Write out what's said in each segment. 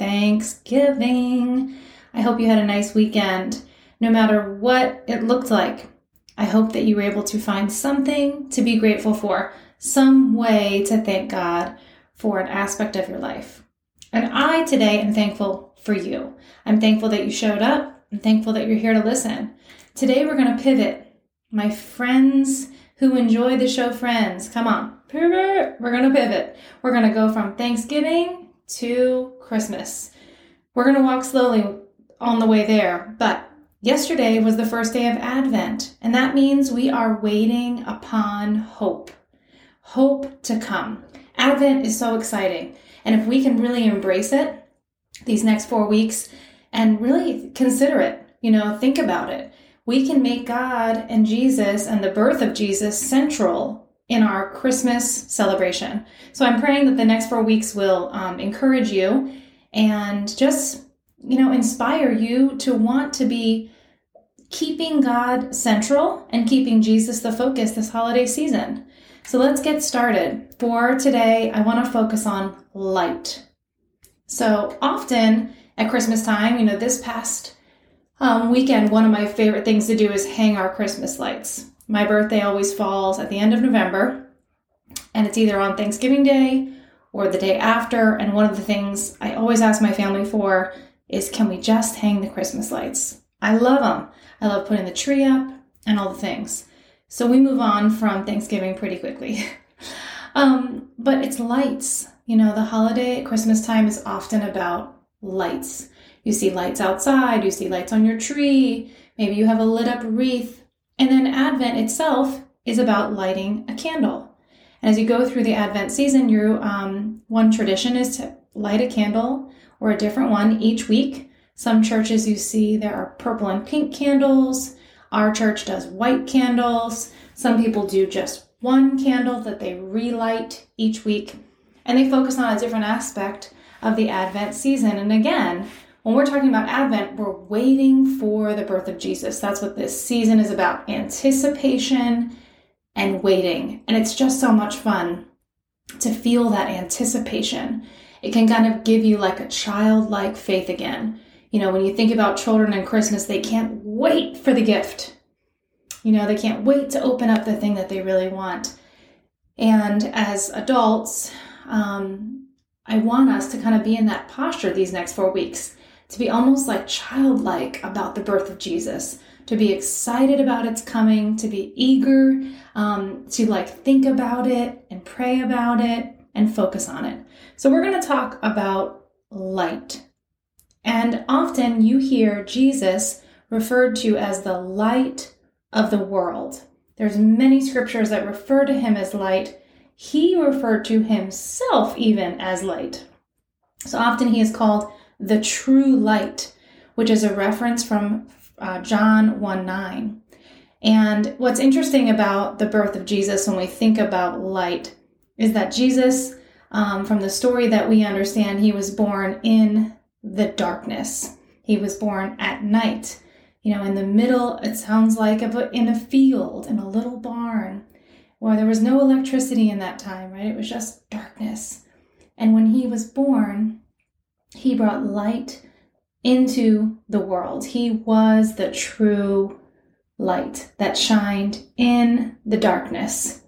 Thanksgiving. I hope you had a nice weekend. No matter what it looked like, I hope that you were able to find something to be grateful for, some way to thank God for an aspect of your life. And I today am thankful for you. I'm thankful that you showed up. I'm thankful that you're here to listen. Today we're going to pivot. My friends who enjoy the show Friends, come on, pivot. We're going to pivot. We're going to go from Thanksgiving to Christmas. We're going to walk slowly on the way there, but yesterday was the first day of Advent, and that means we are waiting upon hope. Hope to come. Advent is so exciting, and if we can really embrace it these next four weeks and really consider it, you know, think about it, we can make God and Jesus and the birth of Jesus central in our Christmas celebration. So I'm praying that the next four weeks will um, encourage you and just, you know, inspire you to want to be keeping God central and keeping Jesus the focus this holiday season. So let's get started. For today, I want to focus on light. So often at Christmas time, you know, this past um, weekend, one of my favorite things to do is hang our Christmas lights. My birthday always falls at the end of November, and it's either on Thanksgiving Day or the day after. And one of the things I always ask my family for is can we just hang the Christmas lights? I love them. I love putting the tree up and all the things. So we move on from Thanksgiving pretty quickly. um, but it's lights. You know, the holiday at Christmas time is often about lights. You see lights outside, you see lights on your tree, maybe you have a lit up wreath and then Advent itself is about lighting a candle. And as you go through the Advent season, your um, one tradition is to light a candle or a different one each week. Some churches you see there are purple and pink candles. Our church does white candles. Some people do just one candle that they relight each week. And they focus on a different aspect of the Advent season. And again, when we're talking about Advent, we're waiting for the birth of Jesus. That's what this season is about anticipation and waiting. And it's just so much fun to feel that anticipation. It can kind of give you like a childlike faith again. You know, when you think about children and Christmas, they can't wait for the gift. You know, they can't wait to open up the thing that they really want. And as adults, um, I want us to kind of be in that posture these next four weeks to be almost like childlike about the birth of Jesus, to be excited about its coming, to be eager, um, to like think about it and pray about it and focus on it. So, we're going to talk about light. And often you hear Jesus referred to as the light of the world. There's many scriptures that refer to him as light. He referred to himself even as light. So often he is called the true light, which is a reference from uh, John 1 9. And what's interesting about the birth of Jesus when we think about light is that Jesus, um, from the story that we understand, he was born in the darkness. He was born at night. You know, in the middle, it sounds like of a, in a field, in a little barn, where there was no electricity in that time, right? It was just darkness. And when he was born, he brought light into the world. He was the true light that shined in the darkness.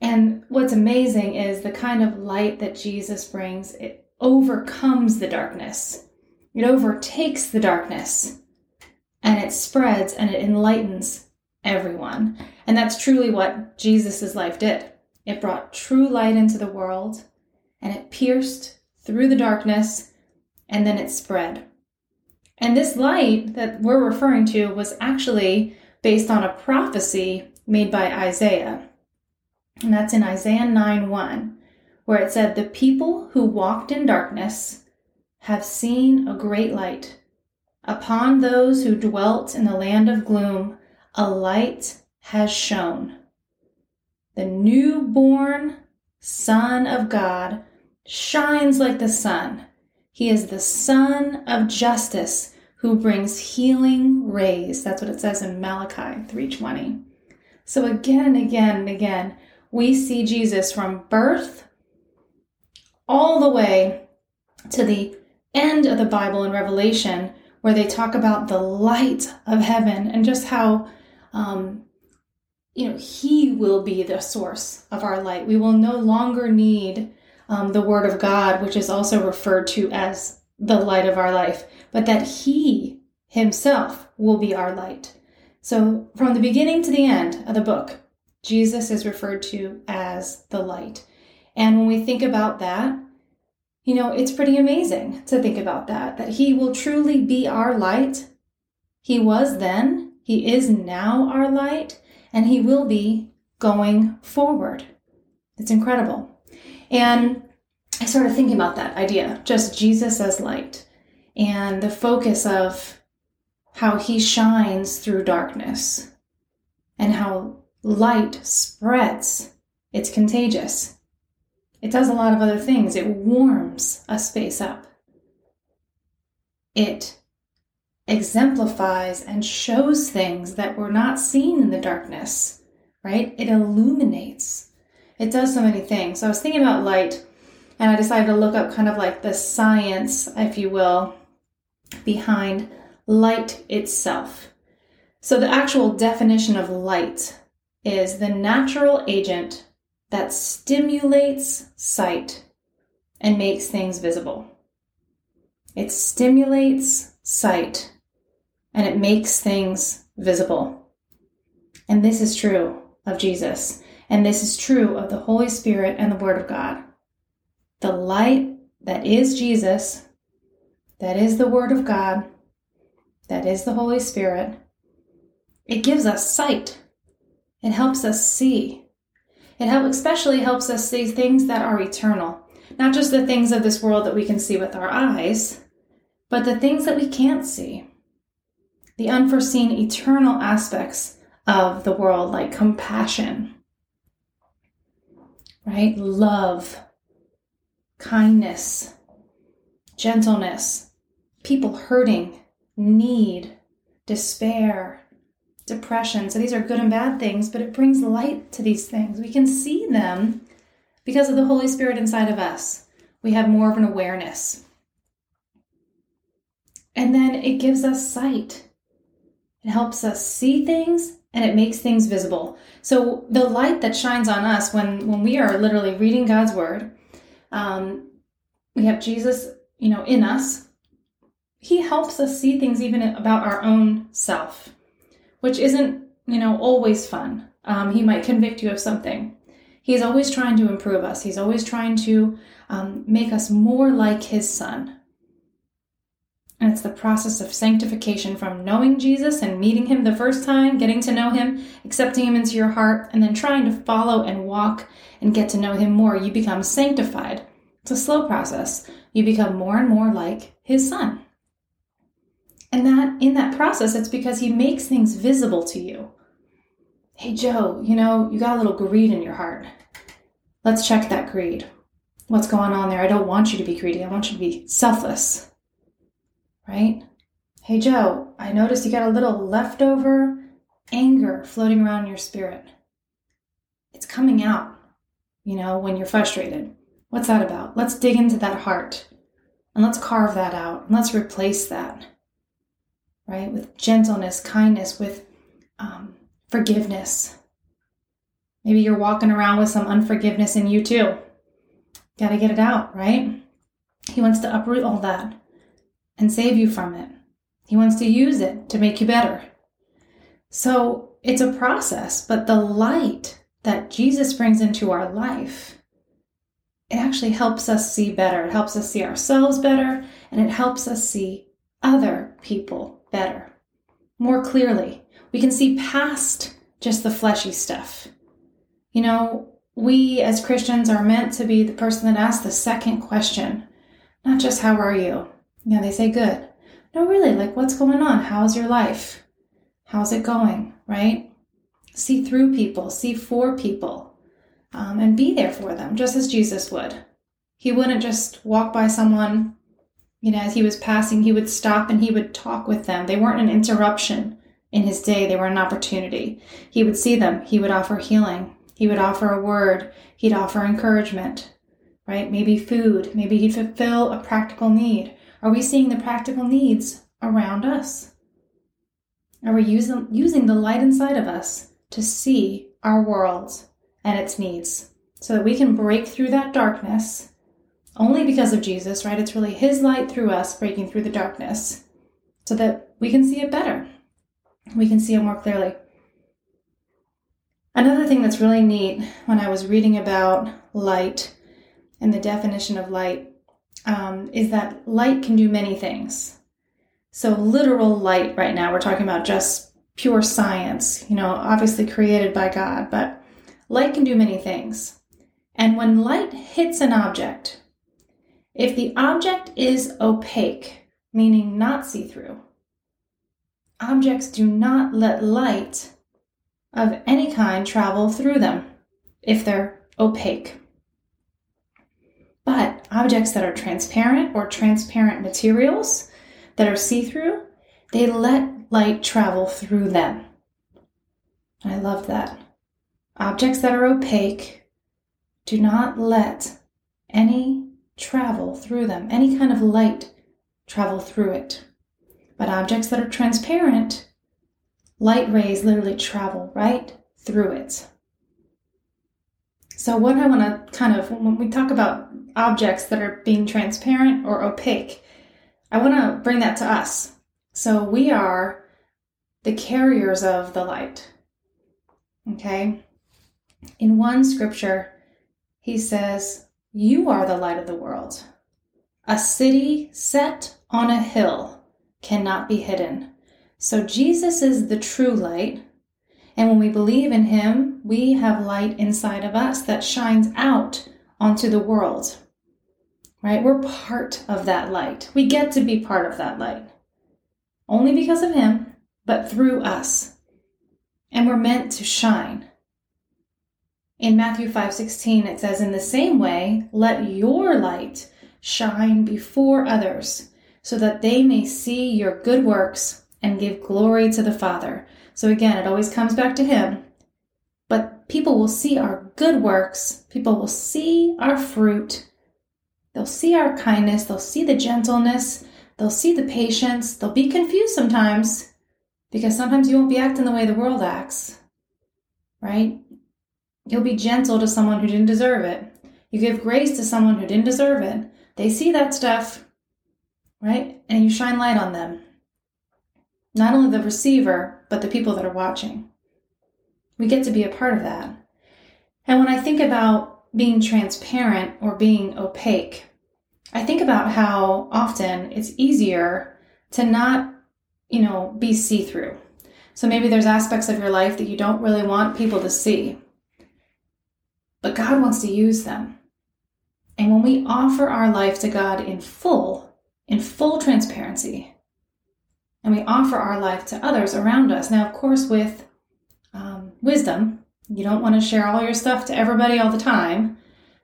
And what's amazing is the kind of light that Jesus brings, it overcomes the darkness. It overtakes the darkness and it spreads and it enlightens everyone. And that's truly what Jesus' life did. It brought true light into the world and it pierced through the darkness, and then it spread. And this light that we're referring to was actually based on a prophecy made by Isaiah. And that's in Isaiah 9 1, where it said, The people who walked in darkness have seen a great light. Upon those who dwelt in the land of gloom, a light has shone. The newborn Son of God shines like the sun. He is the Son of justice who brings healing rays. That's what it says in Malachi 3:20. So again and again and again, we see Jesus from birth all the way to the end of the Bible in Revelation, where they talk about the light of heaven and just how, um, you know, He will be the source of our light. We will no longer need um, the Word of God, which is also referred to as the light of our life, but that He Himself will be our light. So, from the beginning to the end of the book, Jesus is referred to as the light. And when we think about that, you know, it's pretty amazing to think about that, that He will truly be our light. He was then, He is now our light, and He will be going forward. It's incredible. And I started thinking about that idea, just Jesus as light, and the focus of how He shines through darkness, and how light spreads. It's contagious. It does a lot of other things. It warms a space up. It exemplifies and shows things that were not seen in the darkness, right? It illuminates. It does so many things. So I was thinking about light and I decided to look up kind of like the science, if you will, behind light itself. So the actual definition of light is the natural agent that stimulates sight and makes things visible. It stimulates sight and it makes things visible. And this is true of Jesus. And this is true of the Holy Spirit and the Word of God. The light that is Jesus, that is the Word of God, that is the Holy Spirit, it gives us sight. It helps us see. It help, especially helps us see things that are eternal, not just the things of this world that we can see with our eyes, but the things that we can't see. The unforeseen eternal aspects of the world, like compassion, right? Love, kindness, gentleness, people hurting, need, despair, depression. So these are good and bad things, but it brings light to these things. We can see them because of the Holy Spirit inside of us. We have more of an awareness. And then it gives us sight. It helps us see things and it makes things visible. So the light that shines on us when when we are literally reading God's word, um, we have Jesus, you know, in us. He helps us see things even about our own self which isn't, you know, always fun. Um, he might convict you of something. He's always trying to improve us. He's always trying to um, make us more like his son. And it's the process of sanctification from knowing Jesus and meeting him the first time, getting to know him, accepting him into your heart, and then trying to follow and walk and get to know him more. You become sanctified. It's a slow process. You become more and more like his son. And that in that process, it's because he makes things visible to you. Hey, Joe, you know, you got a little greed in your heart. Let's check that greed. What's going on there? I don't want you to be greedy. I want you to be selfless. Right? Hey, Joe, I noticed you got a little leftover anger floating around in your spirit. It's coming out, you know, when you're frustrated. What's that about? Let's dig into that heart and let's carve that out and let's replace that right? With gentleness, kindness, with um, forgiveness. Maybe you're walking around with some unforgiveness in you too. Got to get it out, right? He wants to uproot all that and save you from it. He wants to use it to make you better. So it's a process, but the light that Jesus brings into our life, it actually helps us see better. It helps us see ourselves better, and it helps us see other people better, more clearly. We can see past just the fleshy stuff. You know, we as Christians are meant to be the person that asks the second question, not just how are you? Yeah, they say good. No, really, like what's going on? How's your life? How's it going? Right? See through people, see for people, um, and be there for them, just as Jesus would. He wouldn't just walk by someone, you know, as he was passing, he would stop and he would talk with them. They weren't an interruption in his day, they were an opportunity. He would see them, he would offer healing, he would offer a word, he'd offer encouragement, right? Maybe food, maybe he'd fulfill a practical need. Are we seeing the practical needs around us? Are we using, using the light inside of us to see our world and its needs so that we can break through that darkness only because of Jesus, right? It's really His light through us breaking through the darkness so that we can see it better. We can see it more clearly. Another thing that's really neat when I was reading about light and the definition of light um, is that light can do many things. So, literal light right now, we're talking about just pure science, you know, obviously created by God, but light can do many things. And when light hits an object, if the object is opaque, meaning not see through, objects do not let light of any kind travel through them if they're opaque. Objects that are transparent or transparent materials that are see through, they let light travel through them. I love that. Objects that are opaque do not let any travel through them, any kind of light travel through it. But objects that are transparent, light rays literally travel right through it. So, what I want to kind of, when we talk about objects that are being transparent or opaque, I want to bring that to us. So, we are the carriers of the light. Okay? In one scripture, he says, You are the light of the world. A city set on a hill cannot be hidden. So Jesus is the true light. And when we believe in him, we have light inside of us that shines out onto the world. Right? We're part of that light. We get to be part of that light. Only because of him but through us. And we're meant to shine. In Matthew 5:16 it says in the same way, let your light shine before others, so that they may see your good works and give glory to the Father. So again, it always comes back to him. But people will see our good works, people will see our fruit. They'll see our kindness, they'll see the gentleness, they'll see the patience, they'll be confused sometimes because sometimes you won't be acting the way the world acts, right? You'll be gentle to someone who didn't deserve it. You give grace to someone who didn't deserve it. They see that stuff, right? And you shine light on them. Not only the receiver, but the people that are watching. We get to be a part of that. And when I think about being transparent or being opaque, I think about how often it's easier to not you know, be see through. So maybe there's aspects of your life that you don't really want people to see, but God wants to use them. And when we offer our life to God in full, in full transparency, and we offer our life to others around us, now, of course, with um, wisdom, you don't want to share all your stuff to everybody all the time.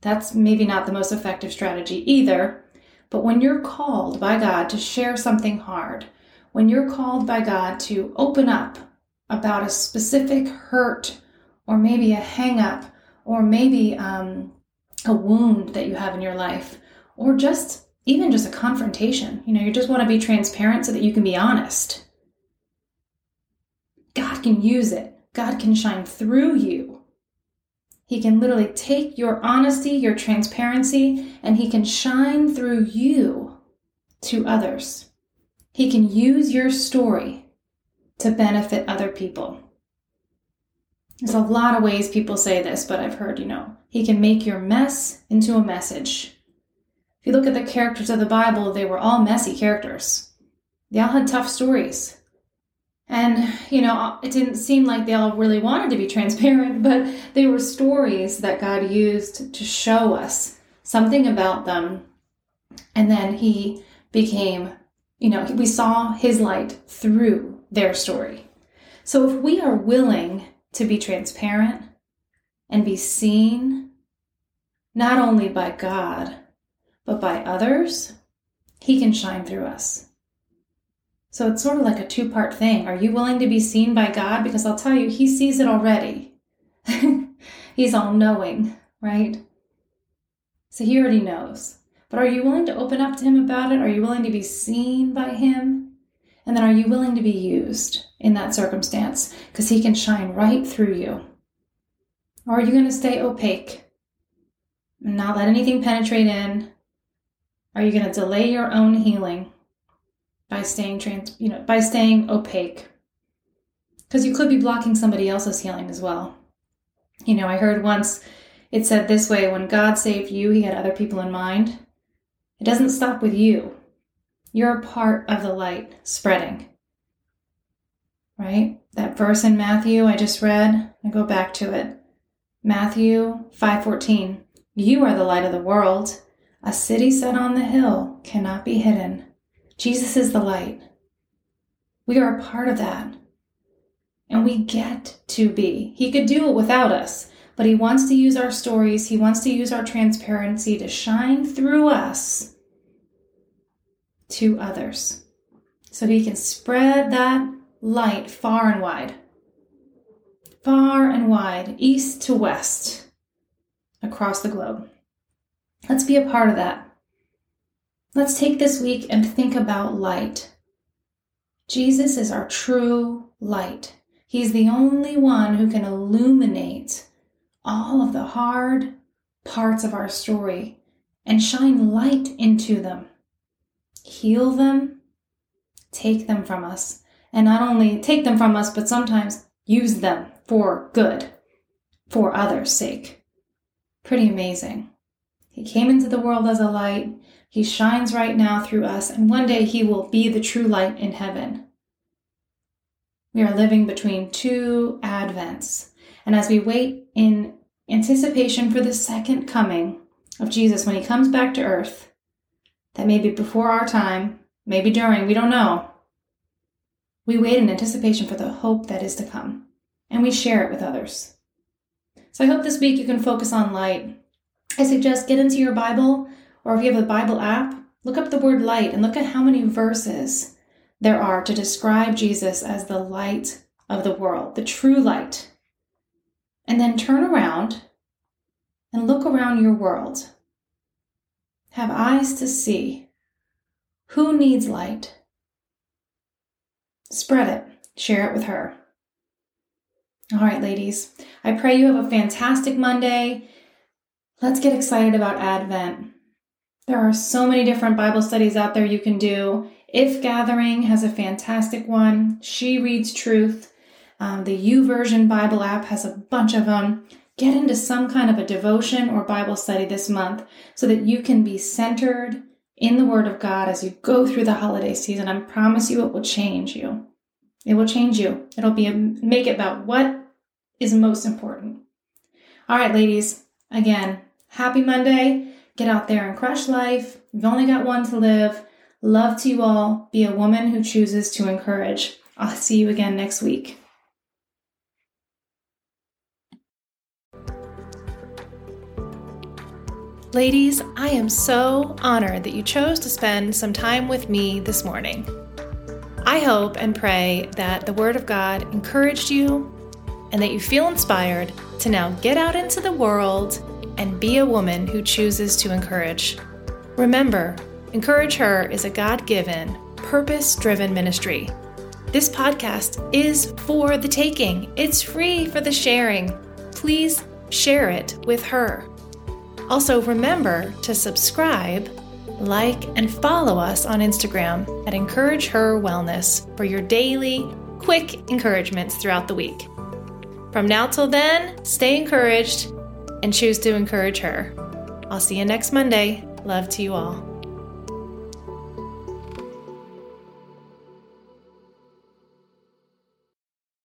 That's maybe not the most effective strategy either. But when you're called by God to share something hard, when you're called by God to open up about a specific hurt or maybe a hang up or maybe um, a wound that you have in your life or just even just a confrontation, you know, you just want to be transparent so that you can be honest. God can use it. God can shine through you. He can literally take your honesty, your transparency, and He can shine through you to others. He can use your story to benefit other people. There's a lot of ways people say this, but I've heard, you know, he can make your mess into a message. If you look at the characters of the Bible, they were all messy characters. They all had tough stories. And, you know, it didn't seem like they all really wanted to be transparent, but they were stories that God used to show us something about them. And then He became, you know, we saw His light through their story. So if we are willing to be transparent and be seen, not only by God, but by others, He can shine through us. So it's sort of like a two part thing. Are you willing to be seen by God? Because I'll tell you, He sees it already. He's all knowing, right? So He already knows. But are you willing to open up to Him about it? Are you willing to be seen by Him? And then are you willing to be used in that circumstance? Because He can shine right through you. Or are you going to stay opaque and not let anything penetrate in? Are you going to delay your own healing? by staying trans, you know, by staying opaque. Because you could be blocking somebody else's healing as well. You know, I heard once it said this way when God saved you, he had other people in mind. It doesn't stop with you. You're a part of the light spreading. Right? That verse in Matthew I just read, I go back to it. Matthew 5:14. You are the light of the world. A city set on the hill cannot be hidden. Jesus is the light. We are a part of that. And we get to be. He could do it without us, but He wants to use our stories, He wants to use our transparency to shine through us to others. So He can spread that light far and wide. Far and wide, east to west, across the globe. Let's be a part of that. Let's take this week and think about light. Jesus is our true light. He's the only one who can illuminate all of the hard parts of our story and shine light into them, heal them, take them from us, and not only take them from us, but sometimes use them for good, for others' sake. Pretty amazing. He came into the world as a light. He shines right now through us, and one day He will be the true light in heaven. We are living between two Advents, and as we wait in anticipation for the second coming of Jesus when He comes back to earth, that may be before our time, maybe during, we don't know. We wait in anticipation for the hope that is to come, and we share it with others. So I hope this week you can focus on light. I suggest get into your Bible or if you have a Bible app, look up the word light and look at how many verses there are to describe Jesus as the light of the world, the true light. And then turn around and look around your world. Have eyes to see. Who needs light? Spread it, share it with her. All right, ladies, I pray you have a fantastic Monday. Let's get excited about Advent. There are so many different Bible studies out there you can do. If Gathering has a fantastic one. She Reads Truth. Um, the YouVersion Bible app has a bunch of them. Get into some kind of a devotion or Bible study this month so that you can be centered in the Word of God as you go through the holiday season. I promise you it will change you. It will change you. It'll be a, make it about what is most important. All right, ladies, again, happy Monday. Get out there and crush life. You've only got one to live. Love to you all. Be a woman who chooses to encourage. I'll see you again next week. Ladies, I am so honored that you chose to spend some time with me this morning. I hope and pray that the Word of God encouraged you and that you feel inspired to now get out into the world and be a woman who chooses to encourage. Remember, Encourage Her is a God given, purpose driven ministry. This podcast is for the taking, it's free for the sharing. Please share it with her. Also, remember to subscribe, like, and follow us on Instagram at Encourage Her Wellness for your daily, quick encouragements throughout the week. From now till then, stay encouraged and choose to encourage her. I'll see you next Monday. Love to you all.